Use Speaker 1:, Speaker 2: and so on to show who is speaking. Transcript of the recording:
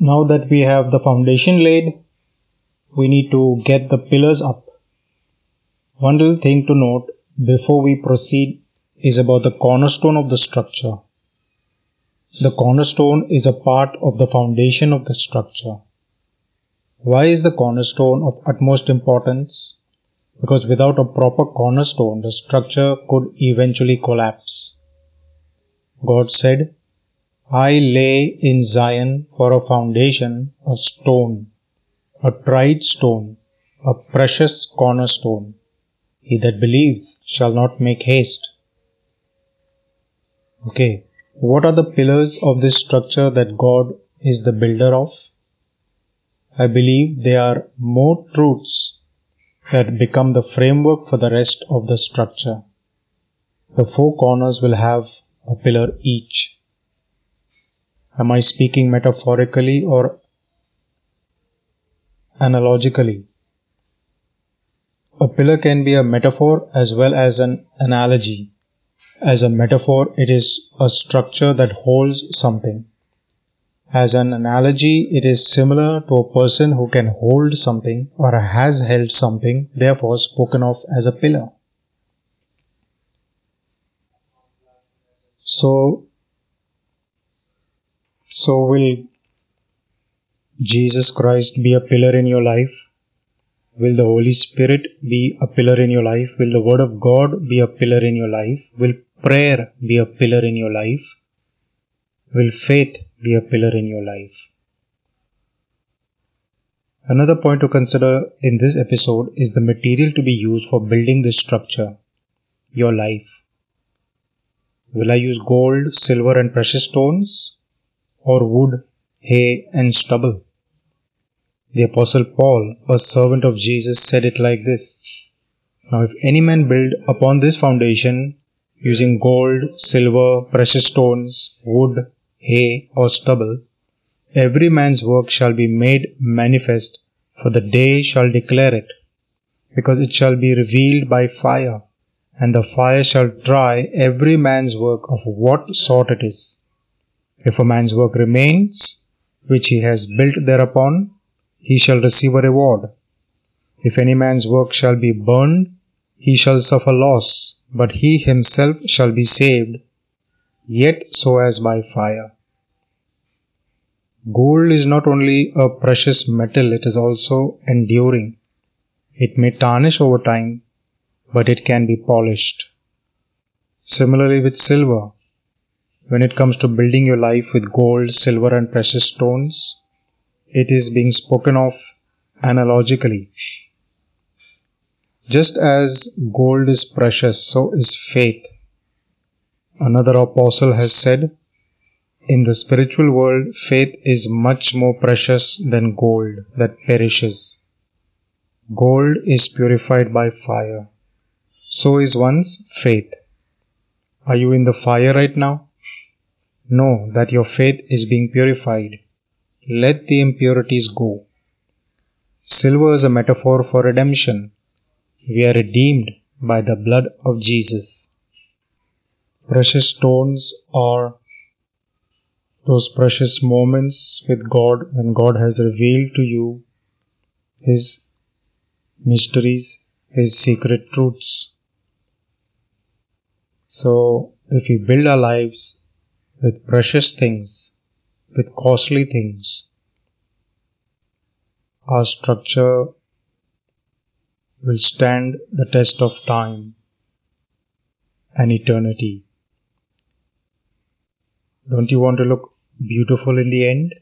Speaker 1: Now that we have the foundation laid, we need to get the pillars up. One little thing to note before we proceed is about the cornerstone of the structure. The cornerstone is a part of the foundation of the structure. Why is the cornerstone of utmost importance? Because without a proper cornerstone, the structure could eventually collapse. God said, I lay in Zion for a foundation a stone, a tried stone, a precious cornerstone. He that believes shall not make haste. Okay, what are the pillars of this structure that God is the builder of? I believe they are more truths that become the framework for the rest of the structure. The four corners will have a pillar each. Am I speaking metaphorically or analogically? A pillar can be a metaphor as well as an analogy. As a metaphor, it is a structure that holds something. As an analogy, it is similar to a person who can hold something or has held something, therefore spoken of as a pillar. So, so will Jesus Christ be a pillar in your life? Will the Holy Spirit be a pillar in your life? Will the Word of God be a pillar in your life? Will prayer be a pillar in your life? Will faith be a pillar in your life? Another point to consider in this episode is the material to be used for building this structure, your life. Will I use gold, silver, and precious stones? Or wood, hay, and stubble? The Apostle Paul, a servant of Jesus, said it like this Now, if any man build upon this foundation using gold, silver, precious stones, wood, hay, or stubble, every man's work shall be made manifest, for the day shall declare it, because it shall be revealed by fire, and the fire shall try every man's work of what sort it is. If a man's work remains, which he has built thereupon, he shall receive a reward. If any man's work shall be burned, he shall suffer loss, but he himself shall be saved, yet so as by fire. Gold is not only a precious metal, it is also enduring. It may tarnish over time, but it can be polished. Similarly, with silver, when it comes to building your life with gold, silver, and precious stones, it is being spoken of analogically. Just as gold is precious, so is faith. Another apostle has said, in the spiritual world, faith is much more precious than gold that perishes. Gold is purified by fire. So is one's faith. Are you in the fire right now? Know that your faith is being purified. Let the impurities go. Silver is a metaphor for redemption. We are redeemed by the blood of Jesus. Precious stones are those precious moments with God when God has revealed to you His mysteries, His secret truths. So, if we build our lives with precious things, with costly things, our structure will stand the test of time and eternity. Don't you want to look beautiful in the end?